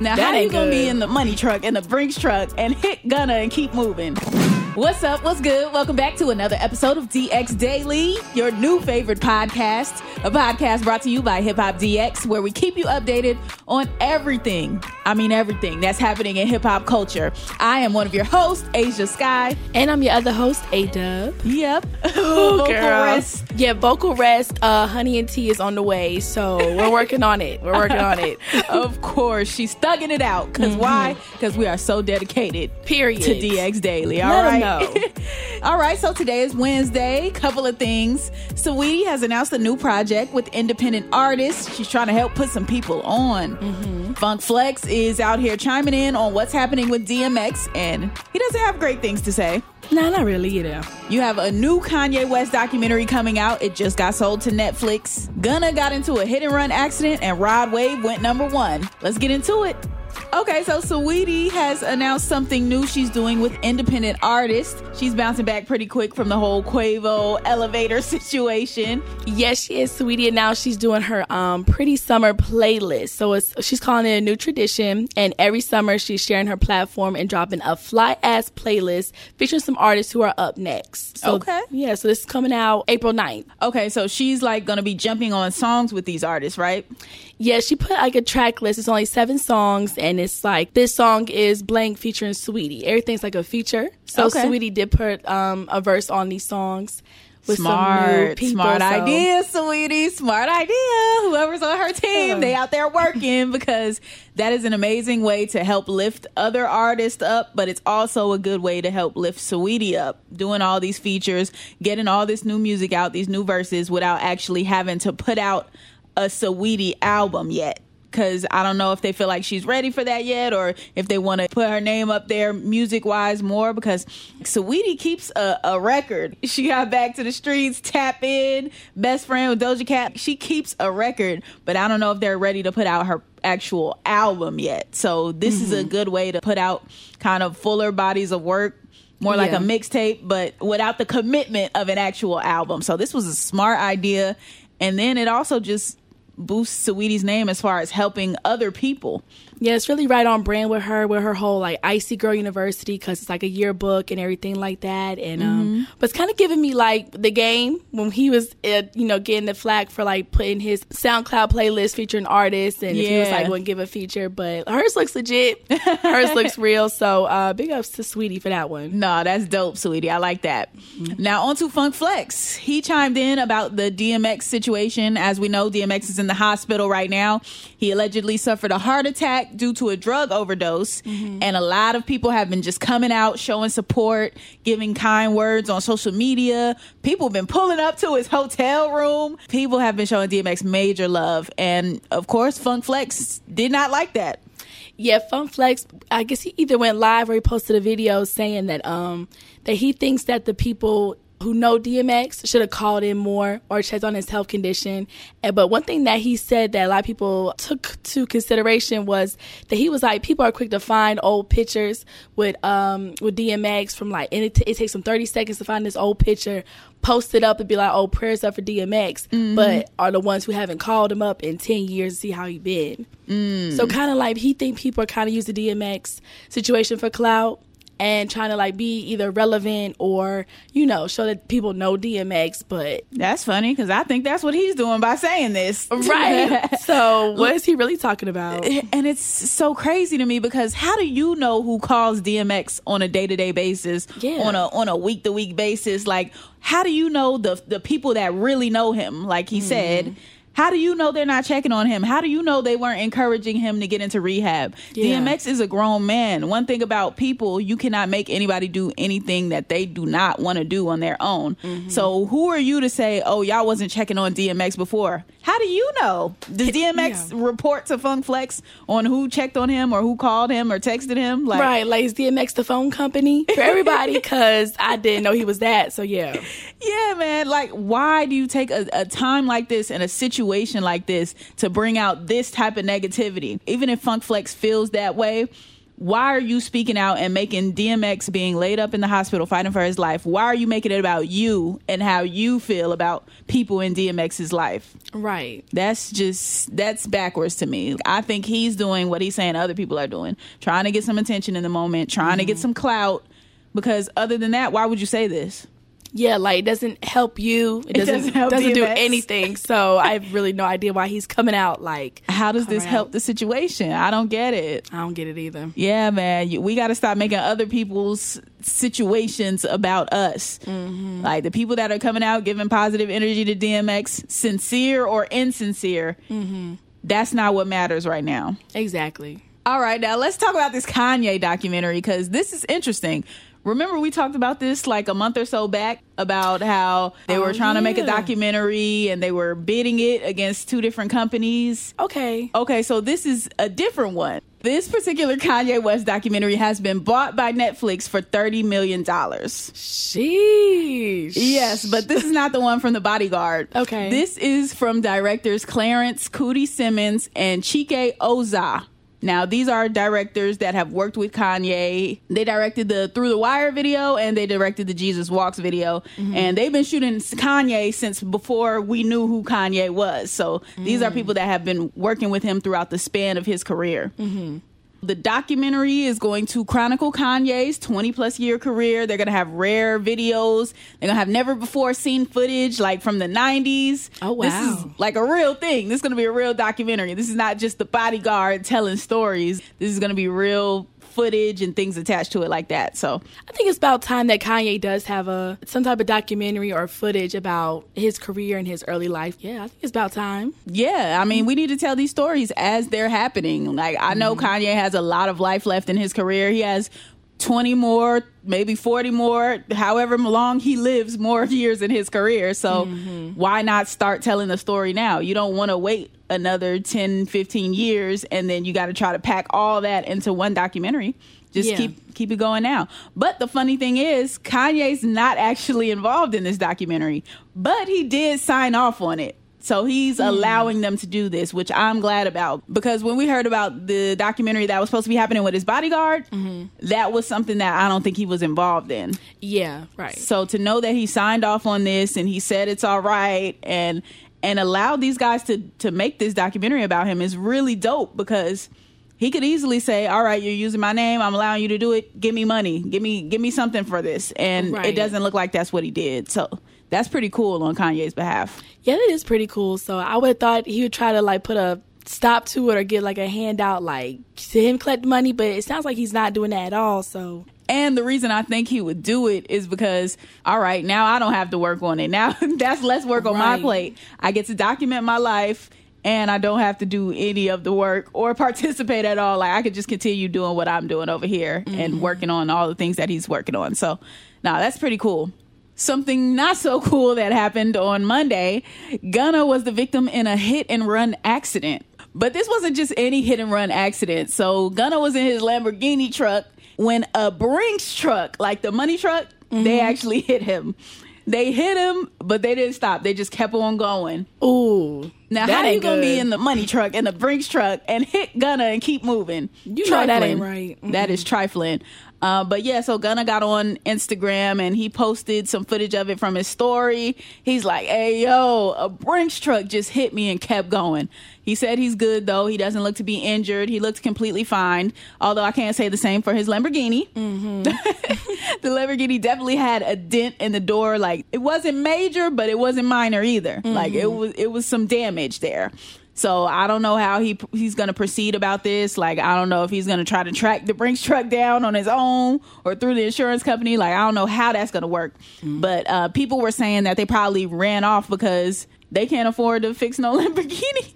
Now, That how you gonna be in the money truck and the Brinks truck and hit Gunna and keep moving? What's up? What's good? Welcome back to another episode of DX Daily, your new favorite podcast. A podcast brought to you by Hip Hop DX, where we keep you updated on everything. I mean, everything that's happening in hip hop culture. I am one of your hosts, Ashia Skye. And I'm your other host, A Dub. Yep. Oh, Vocal girl. rest. Yeah, vocal rest. Uh, Honey and Tea is on the way, so we're working on it. We're working on it. Of course, she's thugging it out. because why? Because we are so dedicated. Period. to DX Daily. All Let right. All right. So today is Wednesday. Couple of things. Saweetie has announced a new project with independent artists. She's trying to help put some people on. Mm-hmm. Funk Flex is out here chiming in on what's happening with DMX, and he doesn't have great things to say. Nah, not really, know. You have a new Kanye West documentary coming out. It just got sold to Netflix. Gunna got into a hit and run accident, and Rod Wave went number one. Let's get into it. Okay, so Saweetie has announced something new she's doing with independent artists. She's bouncing back pretty quick from the whole Quavo elevator situation. Yes, she is, Saweetie, and now she's doing her um pretty summer playlist. So it's she's calling it a new tradition, and every summer she's sharing her platform and dropping a fly ass playlist featuring some artists who are up next. So, Okay. Yeah, so this is coming out April 9th. Okay, so she's like gonna be jumping on songs with these artists, right? Yeah, she put like a track list. It's only seven songs, and it's like this song is blank featuring Saweetie. Everything's like a feature. So Okay. Saweetie did put um, a verse on these songs with some new smart, people. smart so- idea, Saweetie. Smart idea. Whoever's on her team, they out there working because that is an amazing way to help lift other artists up, but it's also a good way to help lift Saweetie up. Doing all these features, getting all this new music out, these new verses without actually having to put out a Saweetie album yet. Cause I don't know if they feel like she's ready for that yet, or if they want to put her name up there music wise more. Because Saweetie keeps a, a record. She got back to the streets, tap in, best friend with Doja Cat. She keeps a record, but I don't know if they're ready to put out her actual album yet. So this is a mm-hmm. good way to put out kind of fuller bodies of work. More like Yeah. a mixtape, but without the commitment of an actual album. So this was a smart idea. And then it also just boosts Saweetie's name as far as helping other people. Yeah, it's really right on brand with her, with her whole like Icy Girl University, because it's like a yearbook and everything like that. And Mm-hmm. um, but it's kind of giving me like the game when he was, uh, you know, getting the flag for like putting his SoundCloud playlist featuring artists, and if he was like to give a feature, but hers looks legit, hers looks real. So uh, big ups to Saweetie for that one. No, that's dope, Saweetie. I like that. Now on to Funk Flex. He chimed in about the DMX situation. As we know, DMX is in the hospital right now. He allegedly suffered a heart attack due to a drug overdose. And a lot of people have been just coming out, showing support, giving kind words on social media. People have been pulling up to his hotel room. People have been showing DMX major love. And of course, Funk Flex did not like that. Yeah, Funk Flex. I guess he either went live or he posted a video saying that um that he thinks that the people who know DMX should have called in more or checked on his health condition. And but one thing that he said that a lot of people took to consideration was that he was like people are quick to find old pictures with um with DMX from like and it, t- it takes them 30 seconds to find this old picture post it up and be like oh prayers up for DMX but are the ones who haven't called him up in 10 years to see how he been. So kind of like he think people are kind of use the DMX situation for clout, and trying to like be either relevant or you know show that people know DMX. But That's funny because I think that's what he's doing by saying this. right, so what is he really talking about? and it's so crazy to me because how do you know who calls DMX on a day to day basis, Yeah. on a on a week to week basis? Like, how do you know the the people that really know him? Like he Mm-hmm. said. How do you know they're not checking on him? How do you know they weren't encouraging him to get into rehab? Yeah. DMX is a grown man. One thing about people, you cannot make anybody do anything that they do not want to do on their own. Mm-hmm. So who are you to say, "Oh, y'all wasn't checking on DMX before"? How do you know? Does DMX Yeah. report to Funk Flex on who checked on him or who called him or texted him? Like, right, like is DMX the phone company for everybody? Because I didn't know he was that. So yeah, yeah, man. Like, why do you take a, a time like this in a situation like this to bring out this type of negativity? Even if Funk Flex feels that way, why are you speaking out and making DMX being laid up in the hospital fighting for his life? Why are you making it about you and how you feel about people in DMX's life? right. That's just that's backwards to me. I think he's doing what he's saying other people are doing, trying to get some attention in the moment, trying to get mm-hmm. some clout. Because other than that, why would you say this? Yeah, like it doesn't help you. It doesn't doesn't help doesn't do anything. So I have really no idea why he's coming out. Like How does this coming help out. the situation? I don't get it. I don't get it either. Yeah, man, we got to stop making other people's situations about us. Mm-hmm. Like the people that are coming out giving positive energy to DMX, sincere or insincere. Mm-hmm. That's not what matters right now. Exactly. All right, now let's talk about this Kanye documentary because this is interesting. Remember, we talked about this like a month or so back about how they were Oh, trying to make a documentary and they were bidding it against two different companies. Okay. Okay, so this is a different one. This particular Kanye West documentary has been bought by Netflix for $30 million. Sheesh. Yes, but this is not the one from The Bodyguard. Okay. This is from directors Clarence Coodie Simmons and Chike Ozah. Now, these are directors that have worked with Kanye. They directed the Through the Wire video and they directed the Jesus Walks video. Mm-hmm. And they've been shooting Kanye since before we knew who Kanye was. So these are mm. people that have been working with him throughout the span of his career. Mm-hmm. The documentary is going to chronicle Kanye's 20 plus year career. They're going to have rare videos. They're going to have never before seen footage like from the 90s. Oh, wow. This is like a real thing. This is going to be a real documentary. This is not just the bodyguard telling stories. This is going to be real footage and things attached to it like that. So, I think it's about time that Kanye does have a some type of documentary or footage about his career and his early life. Yeah, I think it's about time. yeah, I mean, we need to tell these stories as they're happening. Like, I know mm-hmm. Kanye has a lot of life left in his career. He has 20 more, maybe 40 more, however long he lives, more years in his career. So, mm-hmm. why not start telling the story now? You don't want to wait another 10, 15 years and then you got to try to pack all that into one documentary. Just Yeah. keep keep it going now. But the funny thing is, Kanye's not actually involved in this documentary, but he did sign off on it. So he's hmm. allowing them to do this, which I'm glad about. Because when we heard about the documentary that was supposed to be happening with his bodyguard, mm-hmm. that was something that I don't think he was involved in. Yeah, right. So to know that he signed off on this and he said it's all right and and allowed these guys to to make this documentary about him is really dope because he could easily say, "All right, you're using my name. I'm allowing you to do it. Give me money. Give me give me something for this." And it doesn't look like that's what he did. So that's pretty cool on Kanye's behalf. Yeah, that is pretty cool. So I would have thought he would try to like put a stop to it or get like a handout like to him collect money, but it sounds like he's not doing that at all. So And the reason I think he would do it is because, all right, now I don't have to work on it. Now that's less work on my plate. I get to document my life and I don't have to do any of the work or participate at all. Like I could just continue doing what I'm doing over here and mm-hmm. working on all the things that he's working on. So, now that's pretty cool. Something not so cool that happened on Monday. Gunna was the victim in a hit and run accident. But this wasn't just any hit and run accident. So Gunna was in his Lamborghini truck when a Brinks truck, like the money truck, they mm-hmm. actually hit him. They hit him, but they didn't stop. They just kept on going. ooh, Now, how you gonna be in the money truck and the Brinks truck and hit Gunna and keep moving? You know that ain't Trifling. right. That is trifling. Uh, but yeah, so Gunna got on Instagram and he posted some footage of it from his story. He's like, "Hey yo, a Brinks truck just hit me and kept going." He said he's good though. He doesn't look to be injured. He looked completely fine. Although I can't say the same for his Lamborghini. Mm-hmm. the Lamborghini definitely had a dent in the door. Like it wasn't major, but it wasn't minor either. Mm-hmm. Like it was it was some damage there. So I don't know how he he's going to proceed about this. Like I don't know if he's going to try to track the Brinks truck down on his own or through the insurance company. Like I don't know how that's going to work. Mm-hmm. But uh, people were saying that they probably ran off because they can't afford to fix no Lamborghini.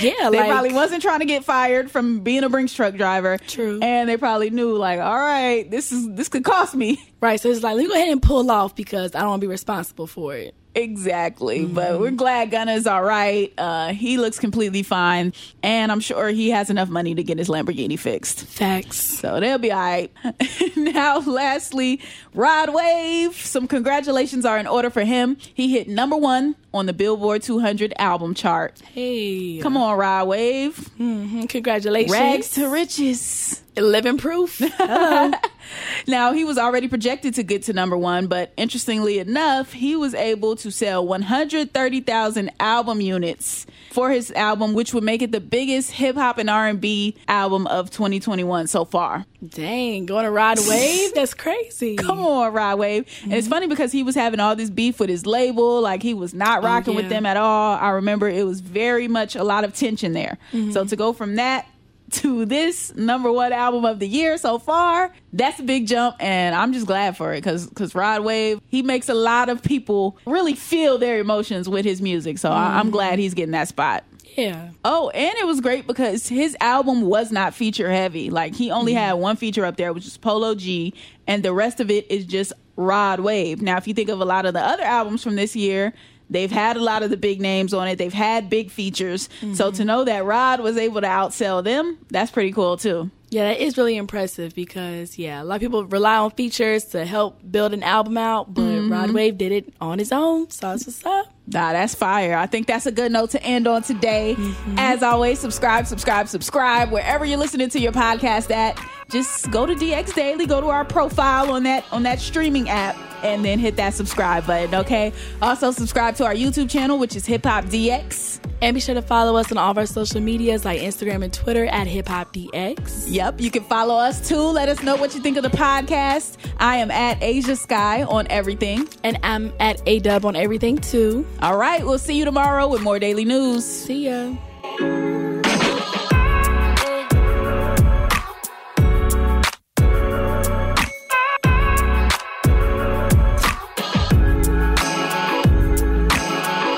Yeah, they like, probably wasn't trying to get fired from being a Brinks truck driver. True, and they probably knew like, all right, this is this could cost me. Right, so it's like let me go ahead and pull off because I don't want to be responsible for it. Exactly. Mm-hmm. But we're glad Gunna's all right. Uh, he looks completely fine. And I'm sure he has enough money to get his Lamborghini fixed. Facts. So they'll be all right. now, lastly, Rod Wave. Some congratulations are in order for him. He hit number one on the Billboard 200 album chart. Hey. Come on, Rod Wave. Mm-hmm. Congratulations. Rags to riches. Living proof. now, he was already projected to get to number one, but interestingly enough, he was able to sell 130,000 album units for his album, which would make it the biggest hip hop and R&B album of 2021 so far. Dang, going to ride Wave? That's crazy. Come on, ride Wave. Mm-hmm. And it's funny because he was having all this beef with his label. Like, he was not rocking oh, yeah. with them at all. I remember it was very much a lot of tension there. Mm-hmm. So to go from that to this number one album of the year so far. That's a big jump, and I'm just glad for it because because Rod Wave he makes a lot of people really feel their emotions with his music. So mm. I'm glad he's getting that spot. Yeah. Oh, and it was great because his album was not feature heavy. Like he only mm. had one feature up there, which is Polo G, and the rest of it is just Rod Wave. Now, if you think of a lot of the other albums from this year, They've had a lot of the big names on it. They've had big features. Mm-hmm. So to know that Rod was able to outsell them, that's pretty cool too. Yeah, that is really impressive because yeah, a lot of people rely on features to help build an album out, but mm-hmm. Rod Wave did it on his own. So that's what's up. Nah, that's fire. I think that's a good note to end on today. Mm-hmm. As always, subscribe, subscribe, subscribe wherever you're listening to your podcast at. Just go to DX Daily, go to our profile on that on that streaming app and then hit that subscribe button, okay? Also, subscribe to our YouTube channel, which is Hip Hop DX. And be sure to follow us on all of our social medias like Instagram and Twitter at Hip Hop DX. Yep, you can follow us too. Let us know what you think of the podcast. I am at Ashia Skye on everything. And I'm at A Dub on everything too. All right, we'll see you tomorrow with more daily news. See ya.